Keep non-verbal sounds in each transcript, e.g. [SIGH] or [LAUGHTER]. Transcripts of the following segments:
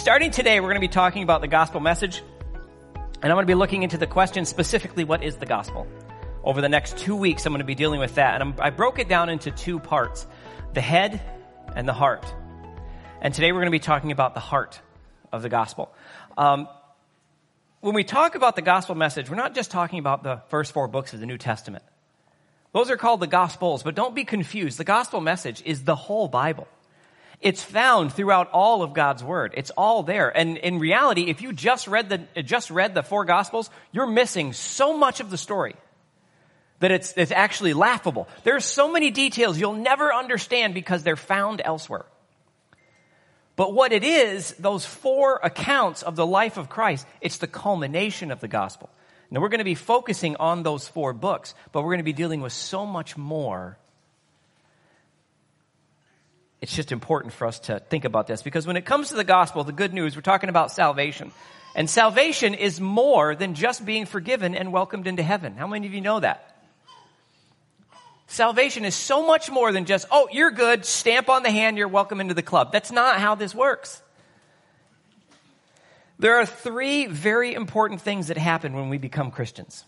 Starting today, we're going to be talking about the gospel message, and I'm going to be looking into the question specifically, what is the gospel? Over the next two weeks, I'm going to be dealing with that, and I'm, I broke it down into two parts, the head and the heart. And today we're going to be talking about the heart of the gospel. Um, when we talk about the gospel message, we're not just talking about the first four books of the New Testament. Those are called the gospels, but don't be confused. The gospel message is the whole Bible. It's found throughout all of God's word. It's all there. And in reality, if you just read the, just read the four gospels, you're missing so much of the story that it's, it's actually laughable. There's so many details you'll never understand because they're found elsewhere. But what it is, those four accounts of the life of Christ, it's the culmination of the gospel. Now we're going to be focusing on those four books, but we're going to be dealing with so much more it's just important for us to think about this because when it comes to the gospel, the good news, we're talking about salvation. And salvation is more than just being forgiven and welcomed into heaven. How many of you know that? Salvation is so much more than just, oh, you're good, stamp on the hand, you're welcome into the club. That's not how this works. There are three very important things that happen when we become Christians.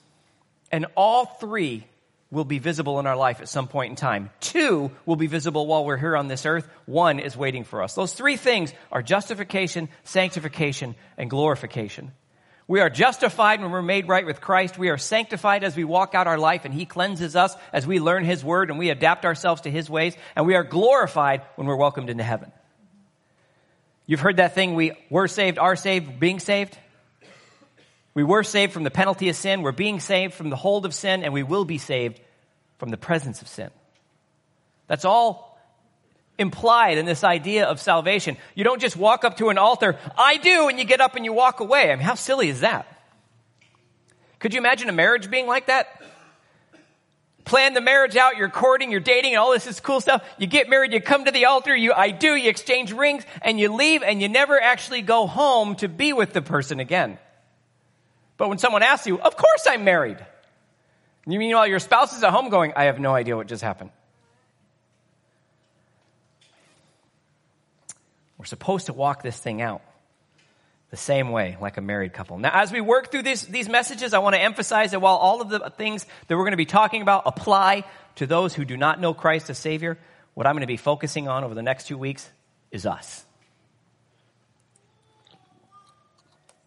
And all three will be visible in our life at some point in time. Two will be visible while we're here on this earth. One is waiting for us. Those three things are justification, sanctification, and glorification. We are justified when we're made right with Christ. We are sanctified as we walk out our life and He cleanses us as we learn His Word and we adapt ourselves to His ways. And we are glorified when we're welcomed into heaven. You've heard that thing, we were saved, are saved, being saved? We were saved from the penalty of sin. We're being saved from the hold of sin, and we will be saved from the presence of sin. That's all implied in this idea of salvation. You don't just walk up to an altar, I do, and you get up and you walk away. I mean, how silly is that? Could you imagine a marriage being like that? Plan the marriage out, you're courting, you're dating, and all this is cool stuff. You get married, you come to the altar, you I do, you exchange rings, and you leave, and you never actually go home to be with the person again. But when someone asks you, of course I'm married. You mean while your spouse is at home going, I have no idea what just happened. We're supposed to walk this thing out the same way, like a married couple. Now, as we work through this, these messages, I want to emphasize that while all of the things that we're going to be talking about apply to those who do not know Christ as Savior, what I'm going to be focusing on over the next two weeks is us.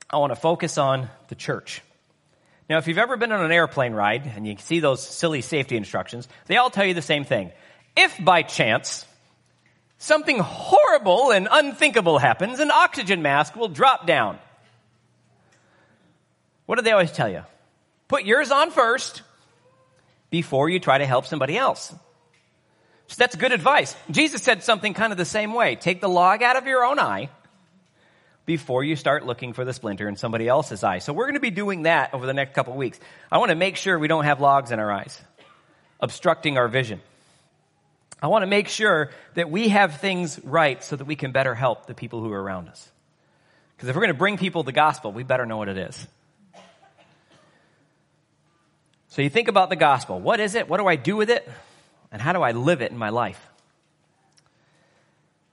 I want to focus on the church. Now, if you've ever been on an airplane ride and you see those silly safety instructions, they all tell you the same thing. If by chance something horrible and unthinkable happens, an oxygen mask will drop down. What do they always tell you? Put yours on first before you try to help somebody else. So that's good advice. Jesus said something kind of the same way. Take the log out of your own eye before you start looking for the splinter in somebody else's eye. So we're going to be doing that over the next couple weeks. I want to make sure we don't have logs in our eyes, obstructing our vision. I want to make sure that we have things right so that we can better help the people who are around us. Because if we're going to bring people the gospel, we better know what it is. So you think about the gospel. What is it? What do I do with it? And how do I live it in my life?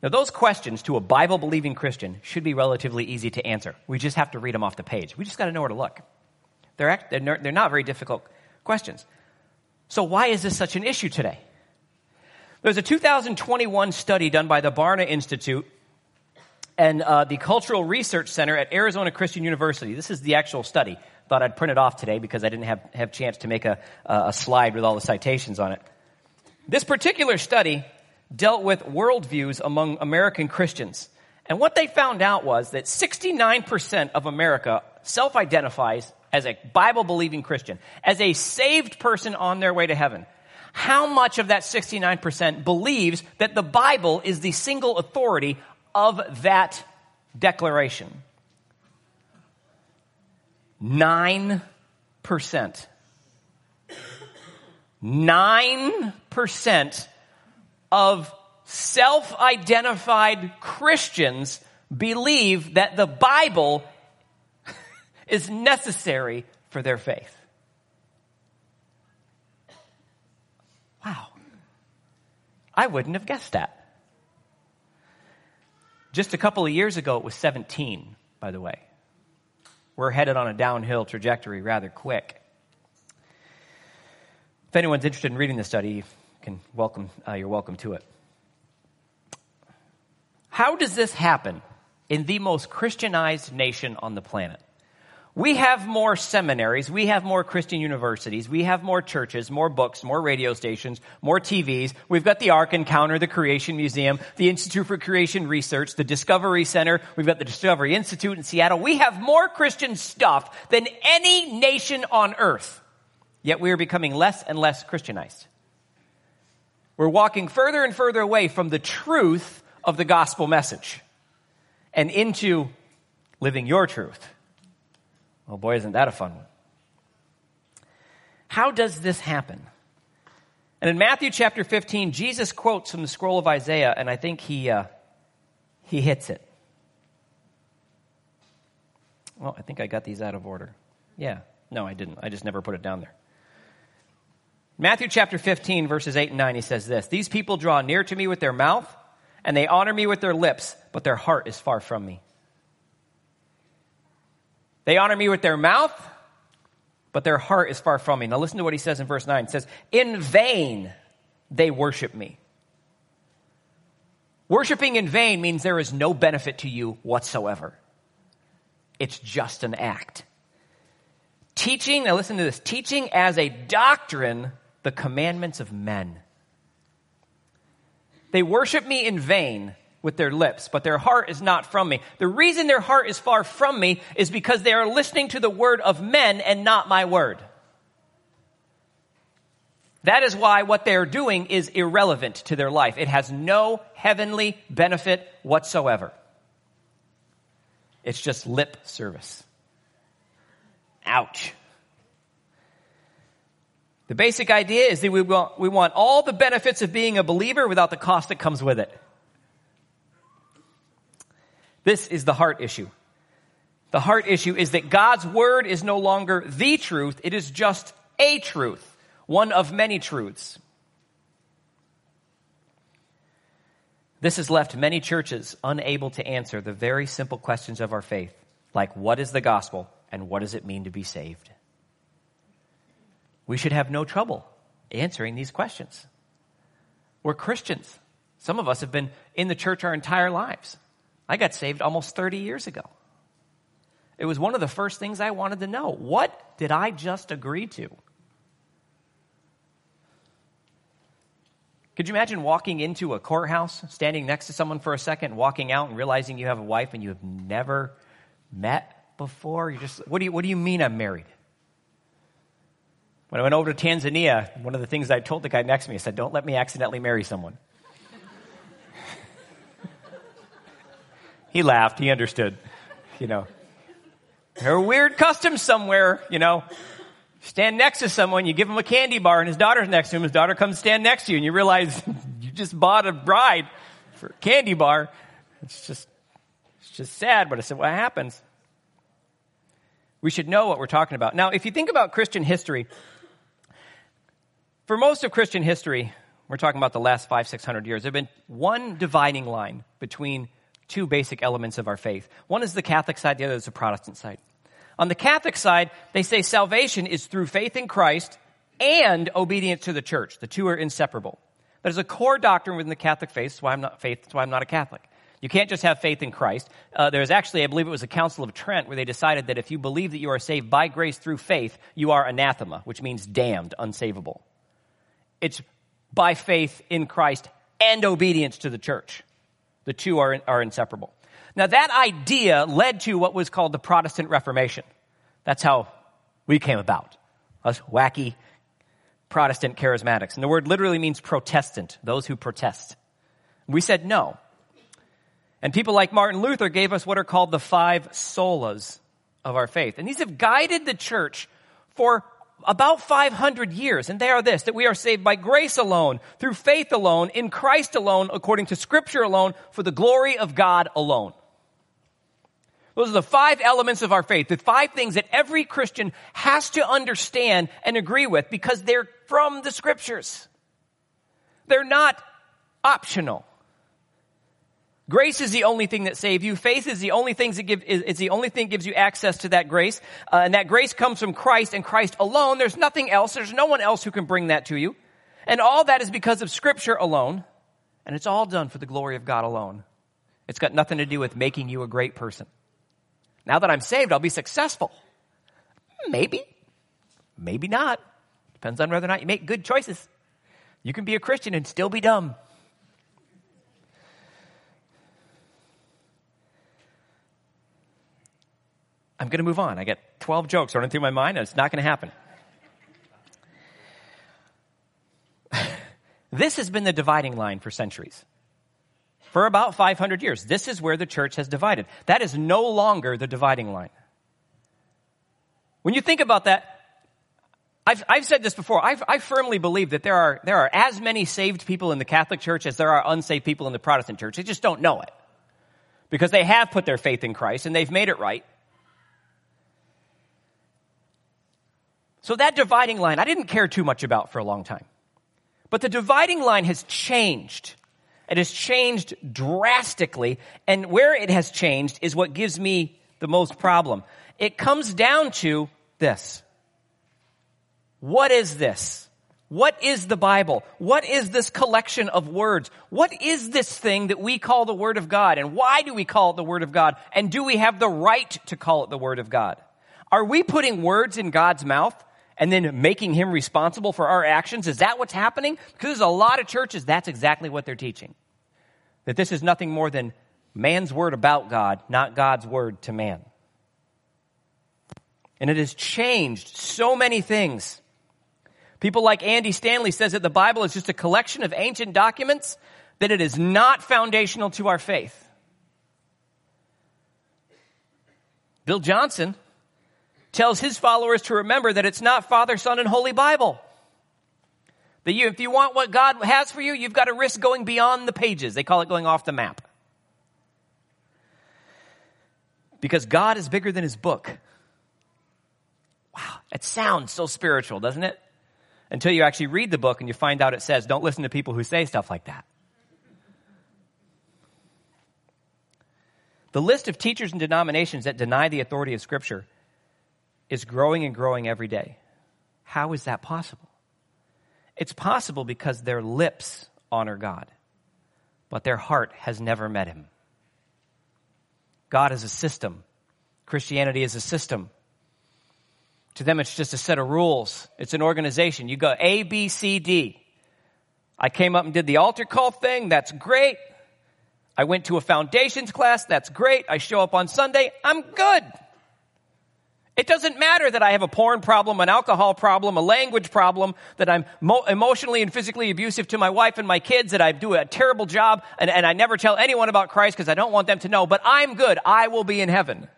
Now, those questions to a Bible believing Christian should be relatively easy to answer. We just have to read them off the page. We just got to know where to look. They're, they're not very difficult questions. So, why is this such an issue today? There's a 2021 study done by the Barna Institute and uh, the Cultural Research Center at Arizona Christian University. This is the actual study. Thought I'd print it off today because I didn't have have chance to make a, a slide with all the citations on it. This particular study dealt with worldviews among American Christians. And what they found out was that 69% of America self identifies as a Bible believing Christian, as a saved person on their way to heaven. How much of that 69% believes that the Bible is the single authority of that declaration? 9%. 9% of self identified Christians believe that the Bible [LAUGHS] is necessary for their faith. Wow. I wouldn't have guessed that. Just a couple of years ago, it was 17, by the way. We're headed on a downhill trajectory rather quick. If anyone's interested in reading the study, can welcome, uh, you're welcome to it. How does this happen in the most Christianized nation on the planet? We have more seminaries, we have more Christian universities, we have more churches, more books, more radio stations, more TVs. We've got the Ark Encounter, the Creation Museum, the Institute for Creation Research, the Discovery Center, we've got the Discovery Institute in Seattle. We have more Christian stuff than any nation on earth. Yet we are becoming less and less Christianized. We're walking further and further away from the truth of the gospel message and into living your truth. Well, boy, isn't that a fun one. How does this happen? And in Matthew chapter 15, Jesus quotes from the scroll of Isaiah, and I think he, uh, he hits it. Well, I think I got these out of order. Yeah, no, I didn't. I just never put it down there. Matthew chapter 15, verses 8 and 9, he says this These people draw near to me with their mouth, and they honor me with their lips, but their heart is far from me. They honor me with their mouth, but their heart is far from me. Now listen to what he says in verse 9. It says, In vain they worship me. Worshipping in vain means there is no benefit to you whatsoever. It's just an act. Teaching, now listen to this, teaching as a doctrine the commandments of men. They worship me in vain with their lips, but their heart is not from me. The reason their heart is far from me is because they are listening to the word of men and not my word. That is why what they are doing is irrelevant to their life. It has no heavenly benefit whatsoever. It's just lip service. Ouch. The basic idea is that we want, we want all the benefits of being a believer without the cost that comes with it. This is the heart issue. The heart issue is that God's word is no longer the truth, it is just a truth, one of many truths. This has left many churches unable to answer the very simple questions of our faith, like what is the gospel and what does it mean to be saved? We should have no trouble answering these questions. We're Christians. Some of us have been in the church our entire lives. I got saved almost 30 years ago. It was one of the first things I wanted to know. What did I just agree to? Could you imagine walking into a courthouse, standing next to someone for a second, walking out and realizing you have a wife and you have never met before? You're just, what do you, what do you mean I'm married? When I went over to Tanzania, one of the things I told the guy next to me, I said, don't let me accidentally marry someone. [LAUGHS] He laughed. He understood. You know, there are weird customs somewhere, you know. Stand next to someone, you give him a candy bar, and his daughter's next to him. His daughter comes stand next to you, and you realize [LAUGHS] you just bought a bride for a candy bar. It's just, it's just sad, but I said, what happens? We should know what we're talking about. Now, if you think about Christian history, for most of Christian history, we're talking about the last five, six hundred years, there have been one dividing line between two basic elements of our faith. One is the Catholic side, the other is the Protestant side. On the Catholic side, they say salvation is through faith in Christ and obedience to the church. The two are inseparable. That is a core doctrine within the Catholic faith. That's why I'm not faith. That's why I'm not a Catholic. You can't just have faith in Christ. Uh, there's actually, I believe it was a Council of Trent where they decided that if you believe that you are saved by grace through faith, you are anathema, which means damned, unsavable. It's by faith in Christ and obedience to the church. The two are, are inseparable. Now that idea led to what was called the Protestant Reformation. That's how we came about. Us wacky Protestant charismatics. And the word literally means protestant, those who protest. We said no. And people like Martin Luther gave us what are called the five solas of our faith. And these have guided the church for about 500 years, and they are this, that we are saved by grace alone, through faith alone, in Christ alone, according to scripture alone, for the glory of God alone. Those are the five elements of our faith, the five things that every Christian has to understand and agree with because they're from the scriptures. They're not optional. Grace is the only thing that saves you. Faith is the only thing that give, is, is the only thing that gives you access to that grace. Uh, and that grace comes from Christ and Christ alone. There's nothing else. There's no one else who can bring that to you. And all that is because of scripture alone. And it's all done for the glory of God alone. It's got nothing to do with making you a great person. Now that I'm saved, I'll be successful. Maybe. Maybe not. Depends on whether or not you make good choices. You can be a Christian and still be dumb. I'm going to move on. I got 12 jokes running through my mind, and it's not going to happen. [LAUGHS] this has been the dividing line for centuries. For about 500 years. This is where the church has divided. That is no longer the dividing line. When you think about that, I've, I've said this before. I've, I firmly believe that there are, there are as many saved people in the Catholic Church as there are unsaved people in the Protestant Church. They just don't know it. Because they have put their faith in Christ and they've made it right. So that dividing line, I didn't care too much about for a long time. But the dividing line has changed. It has changed drastically. And where it has changed is what gives me the most problem. It comes down to this. What is this? What is the Bible? What is this collection of words? What is this thing that we call the Word of God? And why do we call it the Word of God? And do we have the right to call it the Word of God? Are we putting words in God's mouth and then making him responsible for our actions? Is that what's happening? Because there's a lot of churches, that's exactly what they're teaching. That this is nothing more than man's word about God, not God's word to man. And it has changed so many things. People like Andy Stanley says that the Bible is just a collection of ancient documents, that it is not foundational to our faith. Bill Johnson tells his followers to remember that it's not Father, Son, and Holy Bible. That you, if you want what God has for you, you've got to risk going beyond the pages. They call it going off the map. Because God is bigger than his book. Wow, it sounds so spiritual, doesn't it? Until you actually read the book and you find out it says, don't listen to people who say stuff like that. The list of teachers and denominations that deny the authority of Scripture is growing and growing every day. How is that possible? It's possible because their lips honor God, but their heart has never met Him. God is a system. Christianity is a system. To them, it's just a set of rules. It's an organization. You go A, B, C, D. I came up and did the altar call thing. That's great. I went to a foundations class. That's great. I show up on Sunday. I'm good. It doesn't matter that I have a porn problem, an alcohol problem, a language problem, that I'm mo- emotionally and physically abusive to my wife and my kids, that I do a terrible job, and, and I never tell anyone about Christ because I don't want them to know, but I'm good. I will be in heaven.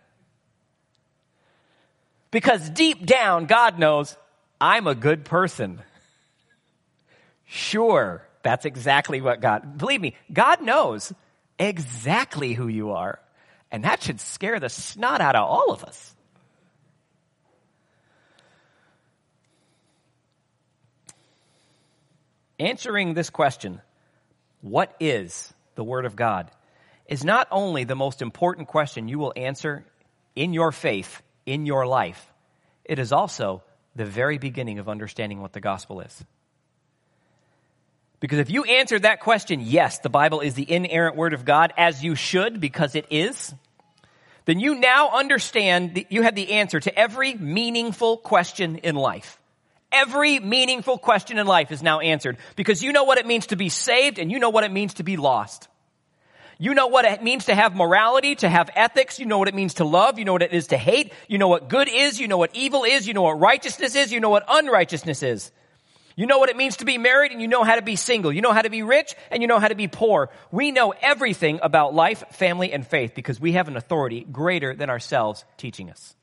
Because deep down, God knows I'm a good person. Sure, that's exactly what God, believe me, God knows exactly who you are. And that should scare the snot out of all of us. Answering this question, what is the Word of God, is not only the most important question you will answer in your faith, in your life, it is also the very beginning of understanding what the gospel is. Because if you answer that question, yes, the Bible is the inerrant Word of God, as you should, because it is, then you now understand, that you have the answer to every meaningful question in life. Every meaningful question in life is now answered because you know what it means to be saved and you know what it means to be lost. You know what it means to have morality, to have ethics. You know what it means to love. You know what it is to hate. You know what good is. You know what evil is. You know what righteousness is. You know what unrighteousness is. You know what it means to be married and you know how to be single. You know how to be rich and you know how to be poor. We know everything about life, family, and faith because we have an authority greater than ourselves teaching us.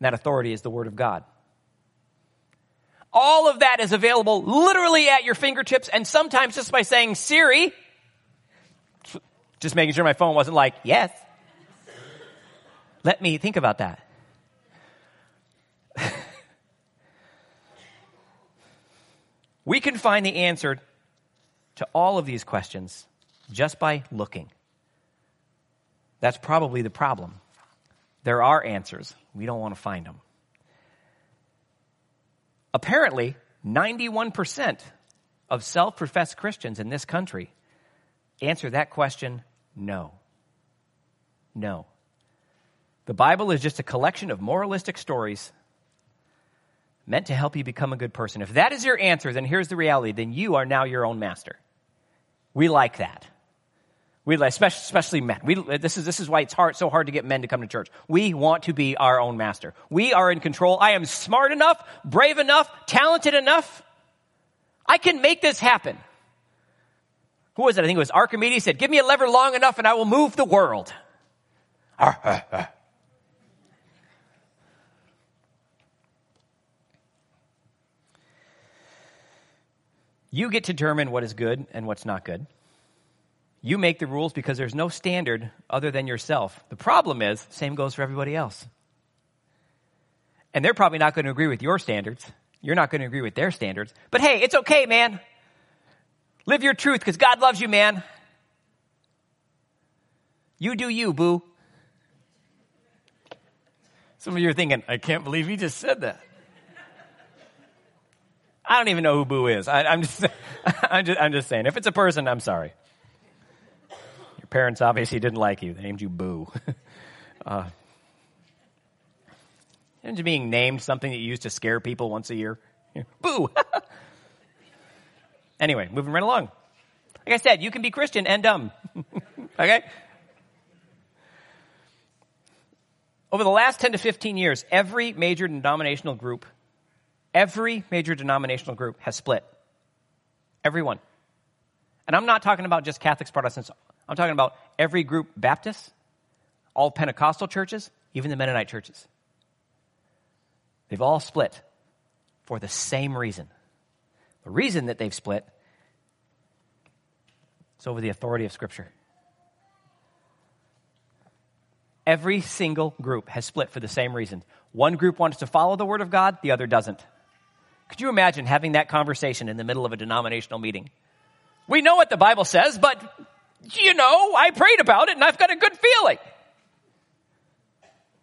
And that authority is the Word of God. All of that is available literally at your fingertips and sometimes just by saying Siri, just making sure my phone wasn't like, yes. Let me think about that. [LAUGHS] we can find the answer to all of these questions just by looking. That's probably the problem. There are answers. We don't want to find them. Apparently, 91% of self professed Christians in this country answer that question no. No. The Bible is just a collection of moralistic stories meant to help you become a good person. If that is your answer, then here's the reality. Then you are now your own master. We like that. We especially, men. We, this is, this is why it's hard, so hard to get men to come to church. We want to be our own master. We are in control. I am smart enough, brave enough, talented enough. I can make this happen. Who was it? I think it was Archimedes said, give me a lever long enough and I will move the world. [LAUGHS] You get to determine what is good and what's not good. You make the rules because there's no standard other than yourself. The problem is, same goes for everybody else. And they're probably not going to agree with your standards. You're not going to agree with their standards. But hey, it's okay, man. Live your truth because God loves you, man. You do you, boo. Some of you are thinking, I can't believe he just said that. I don't even know who Boo is. I, am just, [LAUGHS] I'm just, I'm just saying. If it's a person, I'm sorry. Your parents obviously didn't like you. They named you Boo. [LAUGHS] uh, being named something that you use to scare people once a year? [LAUGHS] Boo! [LAUGHS] anyway, moving right along. Like I said, you can be Christian and dumb. okay? Over the last 10 to 15 years, every major denominational group Every major denominational group has split. Everyone. And I'm not talking about just Catholics, Protestants. I'm talking about every group Baptists, all Pentecostal churches, even the Mennonite churches. They've all split for the same reason. The reason that they've split is over the authority of Scripture. Every single group has split for the same reason. One group wants to follow the Word of God, the other doesn't. Could you imagine having that conversation in the middle of a denominational meeting? We know what the Bible says, but you know, I prayed about it and I've got a good feeling.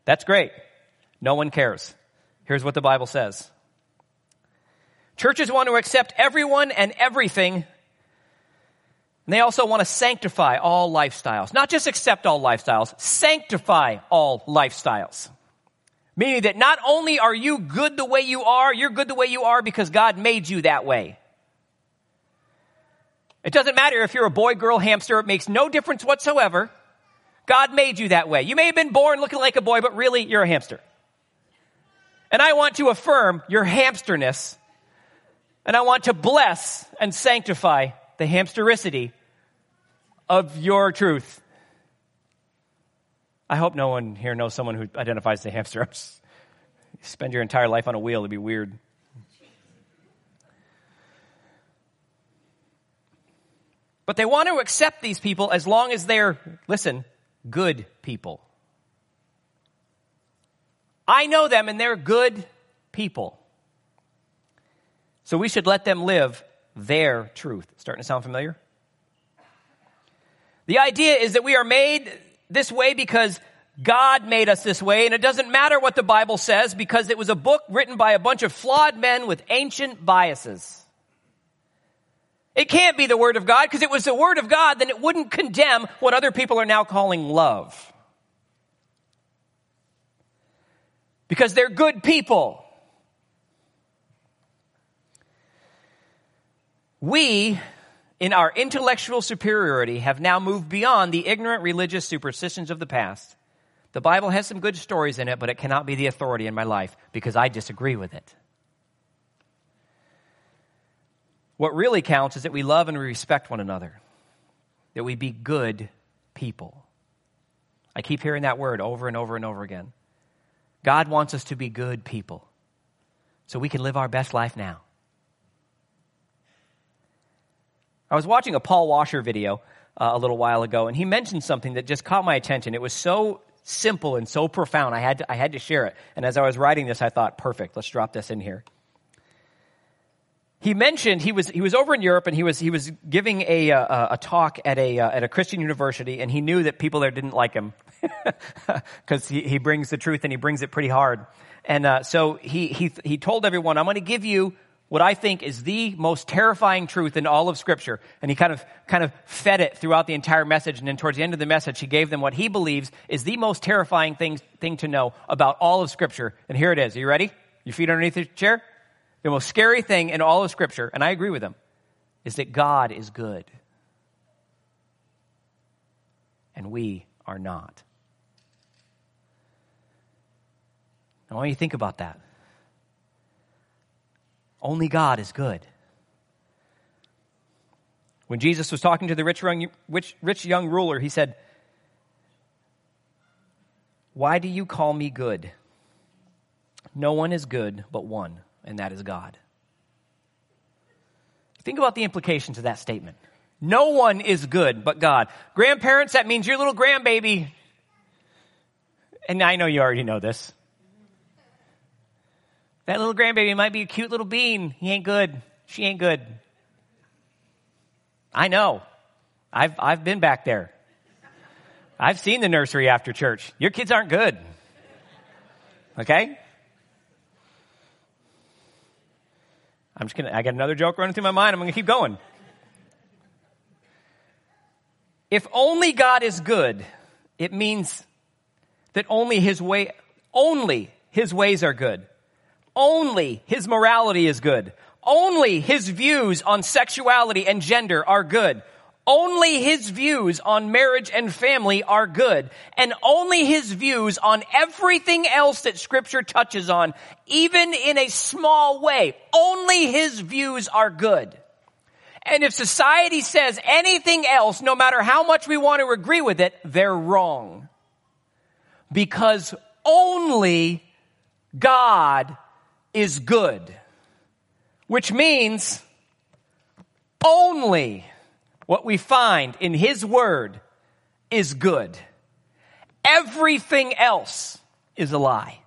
That's great. No one cares. Here's what the Bible says. Churches want to accept everyone and everything. And they also want to sanctify all lifestyles. Not just accept all lifestyles, sanctify all lifestyles. Meaning that not only are you good the way you are, you're good the way you are because God made you that way. It doesn't matter if you're a boy, girl, hamster, it makes no difference whatsoever. God made you that way. You may have been born looking like a boy, but really you're a hamster. And I want to affirm your hamsterness, and I want to bless and sanctify the hamstericity of your truth. I hope no one here knows someone who identifies the hamster. [LAUGHS] spend your entire life on a wheel, it'd be weird. But they want to accept these people as long as they're, listen, good people. I know them and they're good people. So we should let them live their truth. Starting to sound familiar? The idea is that we are made this way because God made us this way, and it doesn't matter what the Bible says because it was a book written by a bunch of flawed men with ancient biases. It can't be the Word of God because it was the Word of God, then it wouldn't condemn what other people are now calling love. Because they're good people. We in our intellectual superiority, have now moved beyond the ignorant religious superstitions of the past. The Bible has some good stories in it, but it cannot be the authority in my life because I disagree with it. What really counts is that we love and we respect one another, that we be good people. I keep hearing that word over and over and over again. God wants us to be good people so we can live our best life now. I was watching a Paul Washer video uh, a little while ago, and he mentioned something that just caught my attention. It was so simple and so profound. I had to, I had to share it. And as I was writing this, I thought, perfect, let's drop this in here. He mentioned he was he was over in Europe and he was he was giving a a, a talk at a uh, at a Christian university and he knew that people there didn't like him [LAUGHS] because he, he brings the truth and he brings it pretty hard. And uh, so he he he told everyone I'm going to give you what I think is the most terrifying truth in all of Scripture. And he kind of kind of fed it throughout the entire message. And then towards the end of the message he gave them what he believes is the most terrifying thing thing to know about all of Scripture. And here it is. Are you ready? Your feet underneath your chair the most scary thing in all of Scripture, and I agree with him, is that God is good. And we are not. I want you to think about that. Only God is good. When Jesus was talking to the rich rich, rich young ruler, he said, Why do you call me good? No one is good but one, and that is God. Think about the implications of that statement. No one is good but God. Grandparents, that means your little grandbaby. And I know you already know this. That little grandbaby might be a cute little bean. He ain't good. She ain't good. I know. I've, I've been back there. I've seen the nursery after church. Your kids aren't good. Okay? I'm just gonna, I got another joke running through my mind. I'm gonna keep going. If only God is good, it means that only His way, only His ways are good. Only His morality is good. Only His views on sexuality and gender are good. Only his views on marriage and family are good. And only his views on everything else that scripture touches on, even in a small way, only his views are good. And if society says anything else, no matter how much we want to agree with it, they're wrong. Because only God is good. Which means only what we find in His Word is good. Everything else is a lie.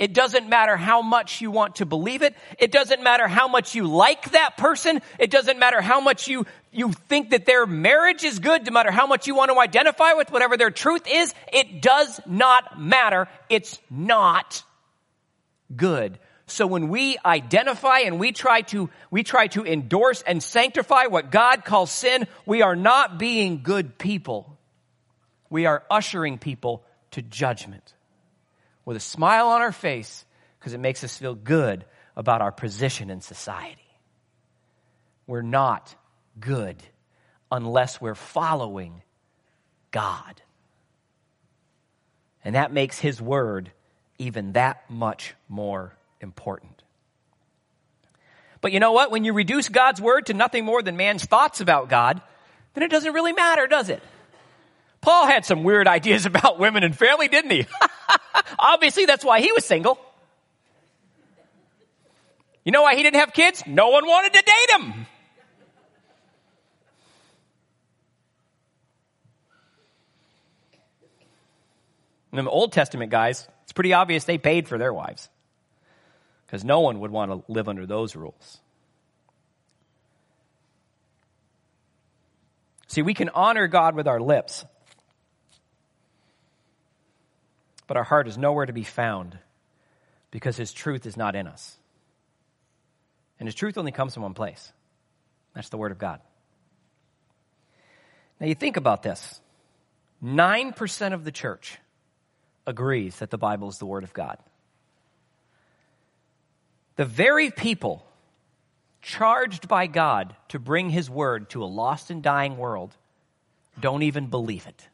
It doesn't matter how much you want to believe it. It doesn't matter how much you like that person. It doesn't matter how much you, you think that their marriage is good, no matter how much you want to identify with whatever their truth is. It does not matter. It's not good. So when we identify and we try to, we try to endorse and sanctify what God calls sin, we are not being good people. We are ushering people to judgment with a smile on our face because it makes us feel good about our position in society. We're not good unless we're following God. And that makes His Word even that much more important. But you know what? When you reduce God's word to nothing more than man's thoughts about God, then it doesn't really matter, does it? Paul had some weird ideas [LAUGHS] about women and family, didn't he? [LAUGHS] Obviously, that's why he was single. You know why he didn't have kids? No one wanted to date him. And the Old Testament guys, it's pretty obvious they paid for their wives because no one would want to live under those rules. See, we can honor God with our lips, but our heart is nowhere to be found because His truth is not in us. And His truth only comes from one place that's the Word of God. Now, you think about this 9% of the church agrees that the Bible is the Word of God. The very people charged by God to bring his word to a lost and dying world don't even believe it.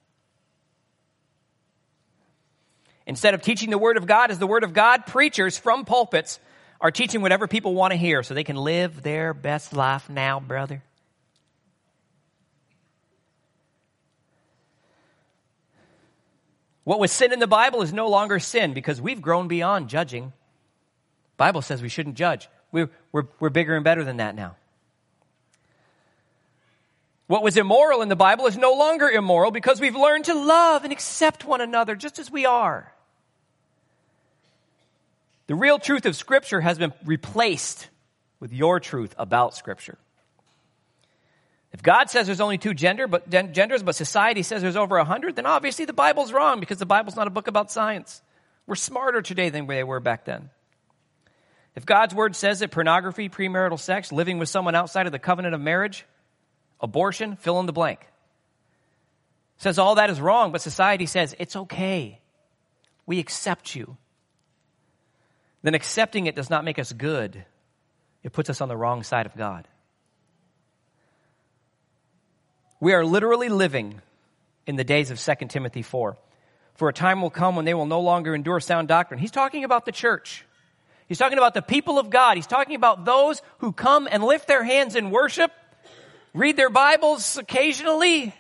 Instead of teaching the word of God as the word of God, preachers from pulpits are teaching whatever people want to hear so they can live their best life now, brother. What was sin in the Bible is no longer sin because we've grown beyond judging Bible says we shouldn't judge. We're, we're, we're bigger and better than that now. What was immoral in the Bible is no longer immoral because we've learned to love and accept one another just as we are. The real truth of Scripture has been replaced with your truth about Scripture. If God says there's only two gender, but, genders, but society says there's over a hundred, then obviously the Bible's wrong because the Bible's not a book about science. We're smarter today than they were back then. If God's word says that pornography, premarital sex, living with someone outside of the covenant of marriage, abortion, fill in the blank, says all that is wrong, but society says it's okay. We accept you. Then accepting it does not make us good. It puts us on the wrong side of God. We are literally living in the days of 2 Timothy 4. For a time will come when they will no longer endure sound doctrine. He's talking about the church. He's talking about the people of God. He's talking about those who come and lift their hands in worship, read their Bibles occasionally,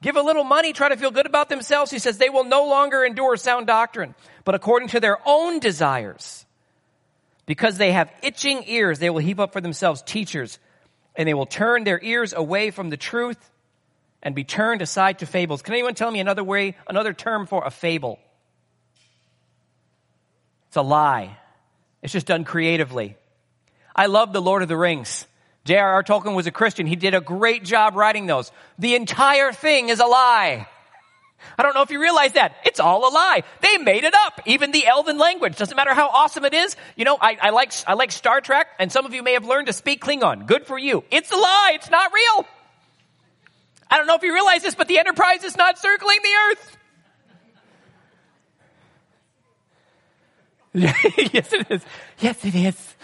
give a little money, try to feel good about themselves. He says they will no longer endure sound doctrine, but according to their own desires. Because they have itching ears, they will heap up for themselves teachers and they will turn their ears away from the truth and be turned aside to fables. Can anyone tell me another way, another term for a fable? It's a lie. It's just done creatively. I love the Lord of the Rings. J.R.R. Tolkien was a Christian. He did a great job writing those. The entire thing is a lie. I don't know if you realize that. It's all a lie. They made it up. Even the elven language. Doesn't matter how awesome it is. You know, I, I like, I like Star Trek and some of you may have learned to speak Klingon. Good for you. It's a lie. It's not real. I don't know if you realize this, but the Enterprise is not circling the Earth. [LAUGHS] yes, it is. Yes, it is.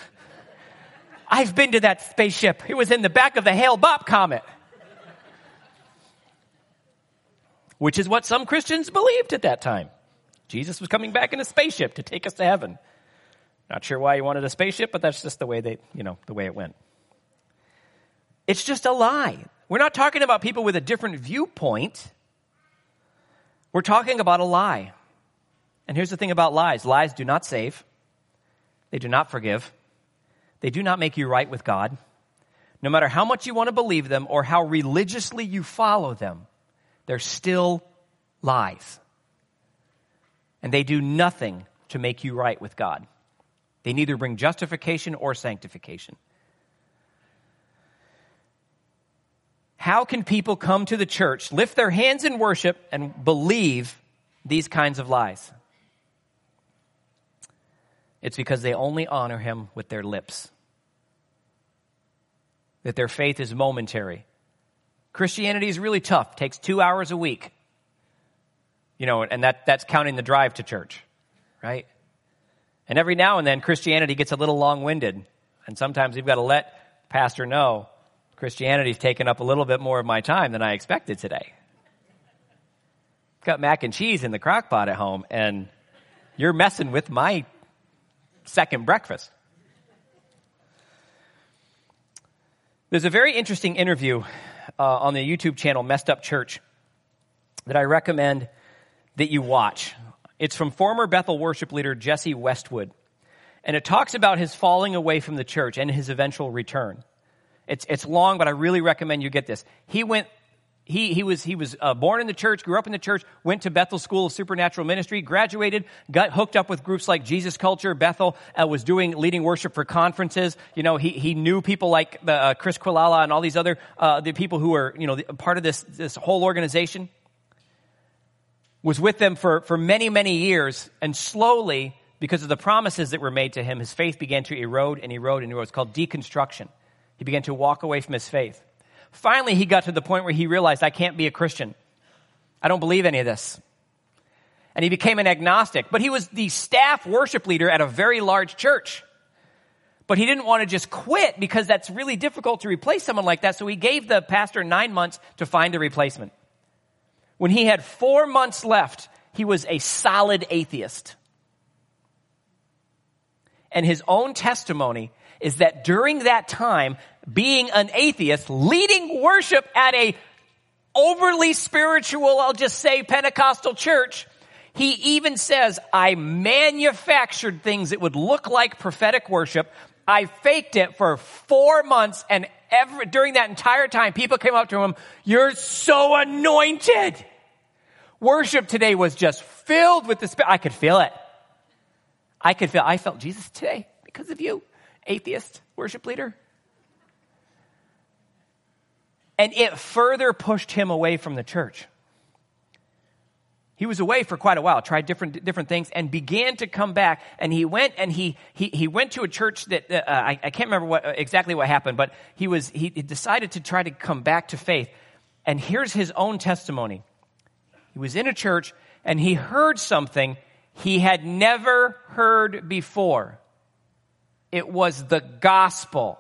I've been to that spaceship. It was in the back of the Hale Bopp comet. which is what some Christians believed at that time. Jesus was coming back in a spaceship to take us to heaven. Not sure why he wanted a spaceship, but that's just the way they, you know, the way it went. It's just a lie. We're not talking about people with a different viewpoint. We're talking about a lie. And here's the thing about lies lies do not save, they do not forgive, they do not make you right with God. No matter how much you want to believe them or how religiously you follow them, they're still lies. And they do nothing to make you right with God. They neither bring justification or sanctification. How can people come to the church, lift their hands in worship, and believe these kinds of lies? It's because they only honor him with their lips. That their faith is momentary. Christianity is really tough. takes two hours a week. You know, and that, that's counting the drive to church, right? And every now and then Christianity gets a little long-winded. And sometimes you've got to let pastor know Christianity's taken up a little bit more of my time than I expected today. Got mac and cheese in the crock pot at home and you're messing with my second breakfast. There's a very interesting interview uh, on the YouTube channel Messed Up Church that I recommend that you watch. It's from former Bethel worship leader Jesse Westwood. And it talks about his falling away from the church and his eventual return. It's, it's long, but I really recommend you get this. He went he, he was, he was uh, born in the church, grew up in the church, went to Bethel School of Supernatural Ministry, graduated, got hooked up with groups like Jesus Culture. Bethel uh, was doing leading worship for conferences. You know, he, he knew people like the, uh, Chris Quilala and all these other uh, the people who were you know part of this this whole organization. Was with them for for many many years, and slowly, because of the promises that were made to him, his faith began to erode and erode and erode. It's called deconstruction. He began to walk away from his faith. Finally, he got to the point where he realized, I can't be a Christian. I don't believe any of this. And he became an agnostic. But he was the staff worship leader at a very large church. But he didn't want to just quit because that's really difficult to replace someone like that. So he gave the pastor nine months to find a replacement. When he had four months left, he was a solid atheist. And his own testimony is that during that time, being an atheist, leading worship at a overly spiritual, I'll just say Pentecostal church, he even says, I manufactured things that would look like prophetic worship. I faked it for four months and every, during that entire time, people came up to him, you're so anointed. Worship today was just filled with the Spirit. I could feel it. I could feel, I felt Jesus today because of you, atheist. worship leader? And it further pushed him away from the church. He was away for quite a while, tried different, different things, and began to come back. And he went and he, he, he went to a church that, uh, I, I can't remember what, exactly what happened, but he was, he decided to try to come back to faith. And here's his own testimony. He was in a church and he heard something he had never heard before. It was the gospel.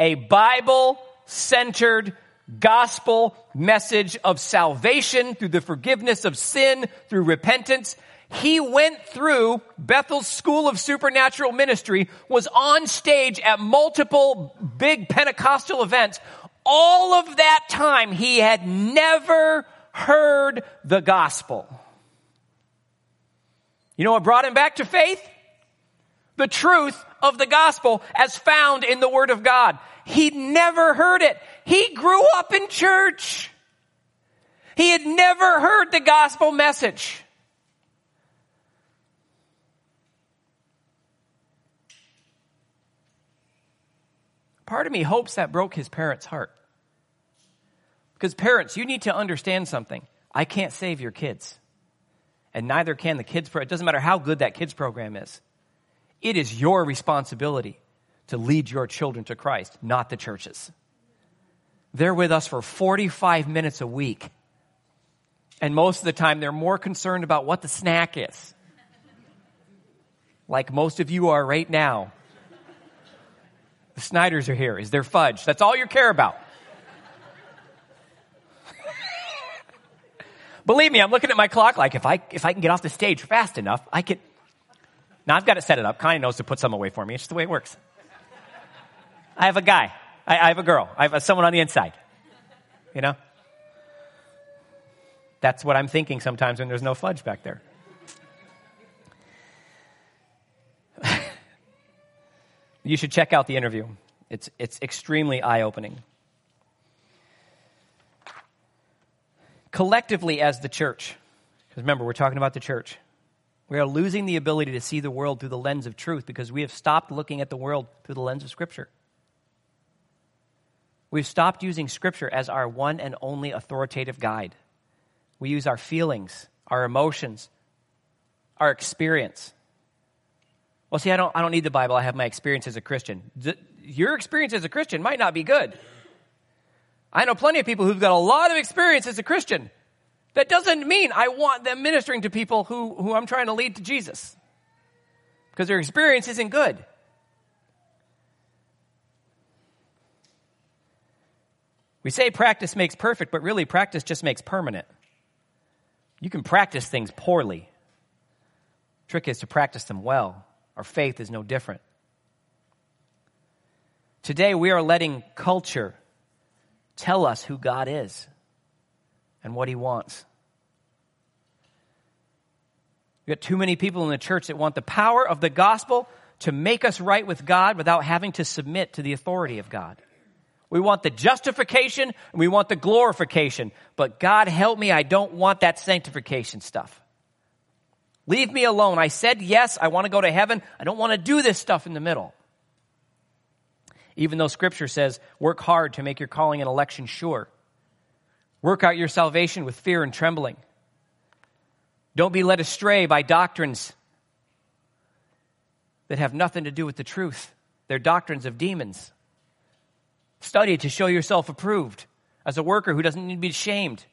A Bible centered gospel message of salvation through the forgiveness of sin, through repentance. He went through Bethel's School of Supernatural Ministry, was on stage at multiple big Pentecostal events. All of that time, he had never heard the gospel. You know what brought him back to faith? The truth of the gospel as found in the Word of God. He'd never heard it. He grew up in church. He had never heard the gospel message. Part of me hopes that broke his parents' heart. Because, parents, you need to understand something. I can't save your kids. And neither can the kids. Pro- it doesn't matter how good that kids program is. It is your responsibility to lead your children to Christ, not the churches. They're with us for 45 minutes a week. And most of the time, they're more concerned about what the snack is. Like most of you are right now. The Snyders are here. Is there fudge? That's all you care about. [LAUGHS] Believe me, I'm looking at my clock like if I, if I can get off the stage fast enough, I could. Now I've got to set it up. Connie knows to put some away for me. It's just the way it works. I have a guy. I, I have a girl. I have someone on the inside. You know? That's what I'm thinking sometimes when there's no fudge back there. [LAUGHS] you should check out the interview. It's, it's extremely eye opening. Collectively, as the church, because remember, we're talking about the church, we are losing the ability to see the world through the lens of truth because we have stopped looking at the world through the lens of Scripture. We've stopped using Scripture as our one and only authoritative guide. We use our feelings, our emotions, our experience. Well, see, I don't, I don't need the Bible. I have my experience as a Christian. Your experience as a Christian might not be good. I know plenty of people who've got a lot of experience as a Christian. That doesn't mean I want them ministering to people who, who I'm trying to lead to Jesus. Because their experience isn't good. We say practice makes perfect, but really practice just makes permanent. You can practice things poorly. Trick is to practice them well. Our faith is no different. Today we are letting culture tell us who God is and what he wants. We've got too many people in the church that want the power of the gospel to make us right with God without having to submit to the authority of God. We want the justification and we want the glorification. But God help me, I don't want that sanctification stuff. Leave me alone. I said yes, I want to go to heaven. I don't want to do this stuff in the middle. Even though scripture says, work hard to make your calling and election sure. Work out your salvation with fear and trembling. Don't be led astray by doctrines that have nothing to do with the truth. They're doctrines of demons. Study to show yourself approved as a worker who doesn't need to be ashamed.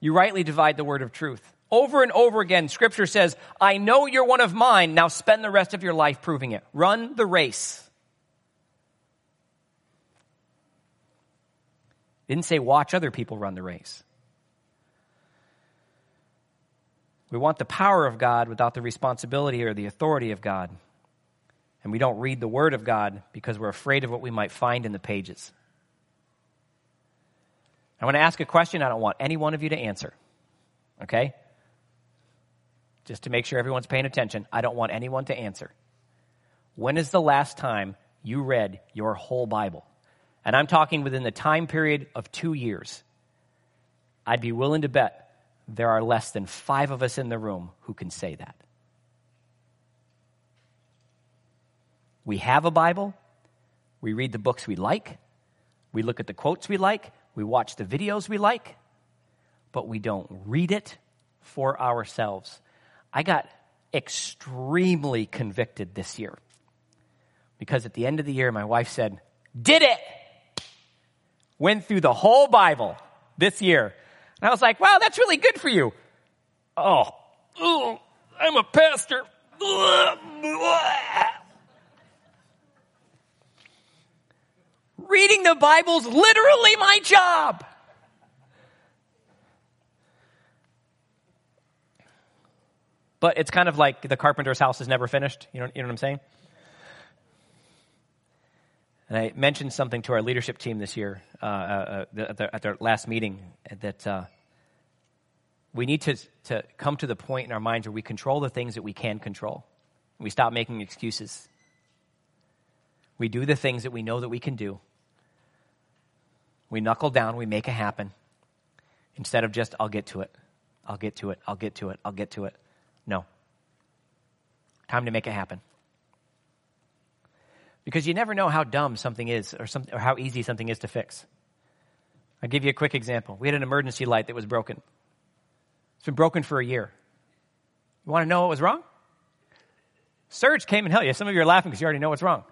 You rightly divide the word of truth. Over and over again, scripture says, I know you're one of mine. Now spend the rest of your life proving it. Run the race. Didn't say watch other people run the race. We want the power of God without the responsibility or the authority of God. And we don't read the Word of God because we're afraid of what we might find in the pages. I want to ask a question I don't want any one of you to answer. Okay? Just to make sure everyone's paying attention, I don't want anyone to answer. When is the last time you read your whole Bible? And I'm talking within the time period of two years. I'd be willing to bet there are less than five of us in the room who can say that. We have a Bible. We read the books we like. We look at the quotes we like. We watch the videos we like. But we don't read it for ourselves. I got extremely convicted this year because at the end of the year, my wife said, Did it! Went through the whole Bible this year. And I was like, Wow, that's really good for you. Oh, ugh, I'm a pastor. Reading the Bible's literally my job. But it's kind of like the carpenter's house is never finished. You know, you know what I'm saying? And I mentioned something to our leadership team this year uh, uh, at, their, at, their, last meeting that uh, we need to, to come to the point in our minds where we control the things that we can control. We stop making excuses. We do the things that we know that we can do. We knuckle down, we make it happen. Instead of just, I'll get to it. I'll get to it. I'll get to it. I'll get to it. No. Time to make it happen. Because you never know how dumb something is or, some, or how easy something is to fix. I'll give you a quick example. We had an emergency light that was broken. It's been broken for a year. You want to know what was wrong? Serge came and helped you. Some of you are laughing because you already know what's wrong.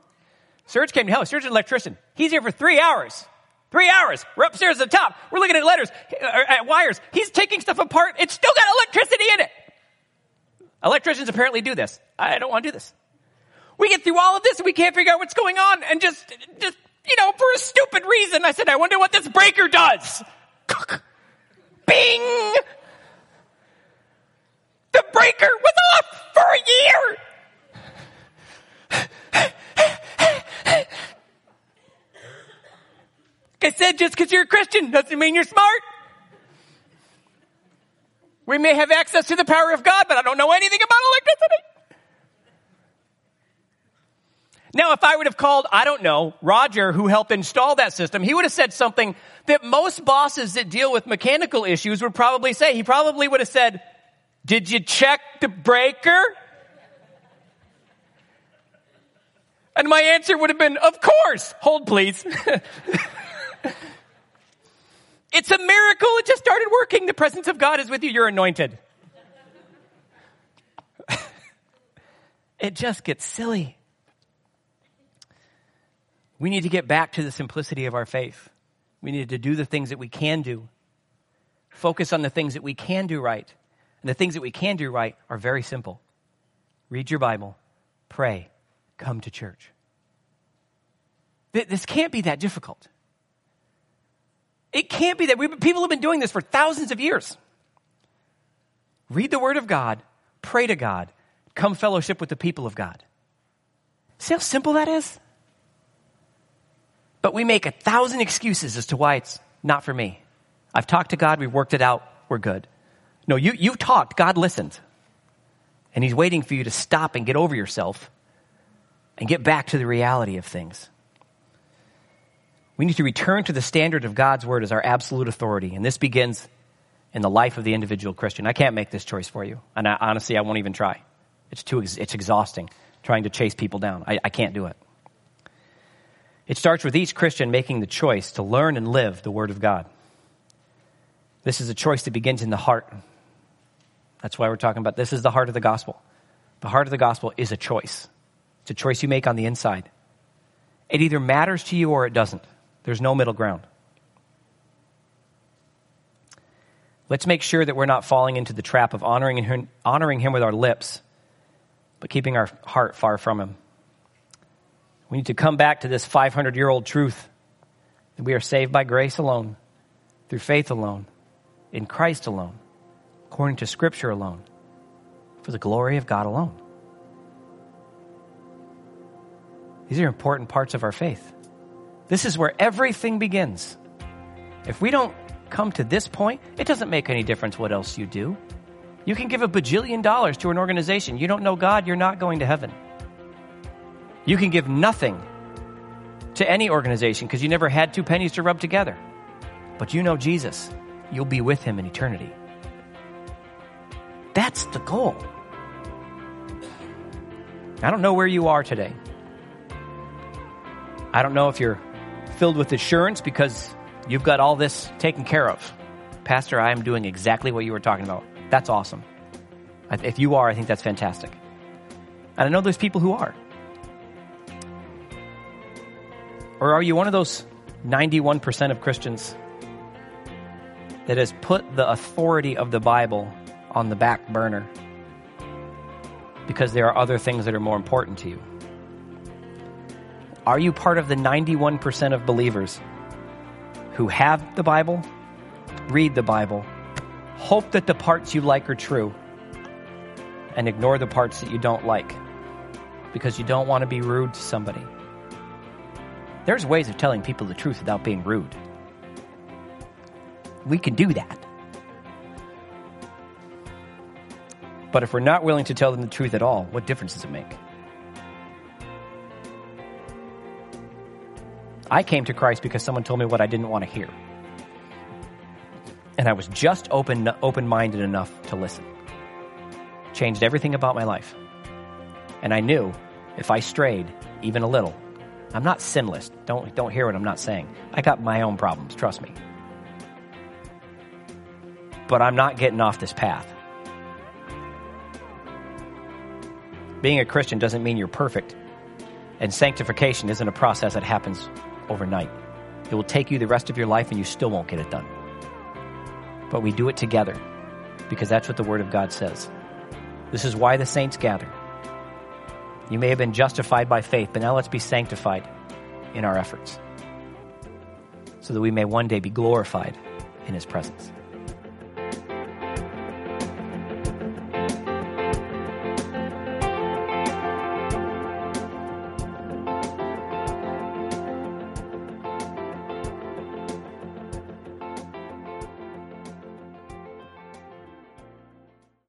Serge came to help. Serge's an electrician. He's here for three hours. Three hours. We're upstairs at the top. We're looking at letters, uh, at wires. He's taking stuff apart. It's still got electricity in it. Electricians apparently do this. I don't want to do this. We get through all of this and we can't figure out what's going on and just, just, you know, for a stupid reason, I said, I wonder what this breaker does. Bing! The breaker was off for a year! I said, just because you're a Christian doesn't mean you're smart. We may have access to the power of God, but I don't know anything about electricity. Now, if I would have called, I don't know, Roger, who helped install that system, he would have said something that most bosses that deal with mechanical issues would probably say. He probably would have said, Did you check the breaker? And my answer would have been, Of course. Hold, please. [LAUGHS] It's a miracle. It just started working. The presence of God is with you. You're anointed. [LAUGHS] it just gets silly. We need to get back to the simplicity of our faith. We need to do the things that we can do. Focus on the things that we can do right. And the things that we can do right are very simple read your Bible, pray, come to church. This can't be that difficult. It can't be that. we people have been doing this for thousands of years. Read the Word of God, pray to God, come fellowship with the people of God. See how simple that is? But we make a thousand excuses as to why it's not for me. I've talked to God, we've worked it out, we're good. No, you, you talked, God listened. And He's waiting for you to stop and get over yourself and get back to the reality of things. We need to return to the standard of God's word as our absolute authority. And this begins in the life of the individual Christian. I can't make this choice for you. And I, honestly, I won't even try. It's too, it's exhausting trying to chase people down. I, I can't do it. It starts with each Christian making the choice to learn and live the Word of God. This is a choice that begins in the heart. That's why we're talking about this is the heart of the gospel. The heart of the gospel is a choice. It's a choice you make on the inside. It either matters to you or it doesn't. There's no middle ground. Let's make sure that we're not falling into the trap of honoring him, honoring him with our lips, but keeping our heart far from him. We need to come back to this 500 year old truth that we are saved by grace alone, through faith alone, in Christ alone, according to Scripture alone, for the glory of God alone. These are important parts of our faith. This is where everything begins. If we don't come to this point, it doesn't make any difference what else you do. You can give a bajillion dollars to an organization. You don't know God, you're not going to heaven. You can give nothing to any organization because you never had two pennies to rub together. But you know Jesus, you'll be with him in eternity. That's the goal. I don't know where you are today. I don't know if you're filled with assurance because you've got all this taken care of. Pastor, I am doing exactly what you were talking about. That's awesome. If you are, I think that's fantastic. And I know there's people who are. Or are you one of those 91% of Christians that has put the authority of the Bible on the back burner because there are other things that are more important to you? Are you part of the 91% of believers who have the Bible, read the Bible, hope that the parts you like are true, and ignore the parts that you don't like because you don't want to be rude to somebody? There's ways of telling people the truth without being rude. We can do that. But if we're not willing to tell them the truth at all, what difference does it make? I came to Christ because someone told me what I didn't want to hear. And I was just open open-minded enough to listen. Changed everything about my life. And I knew if I strayed even a little, I'm not sinless. Don't don't hear what I'm not saying. I got my own problems, trust me. But I'm not getting off this path. Being a Christian doesn't mean you're perfect. And sanctification isn't a process that happens overnight. It will take you the rest of your life and you still won't get it done. But we do it together because that's what the Word of God says. This is why the saints gather. You may have been justified by faith, but now let's be sanctified in our efforts so that we may one day be glorified in His presence.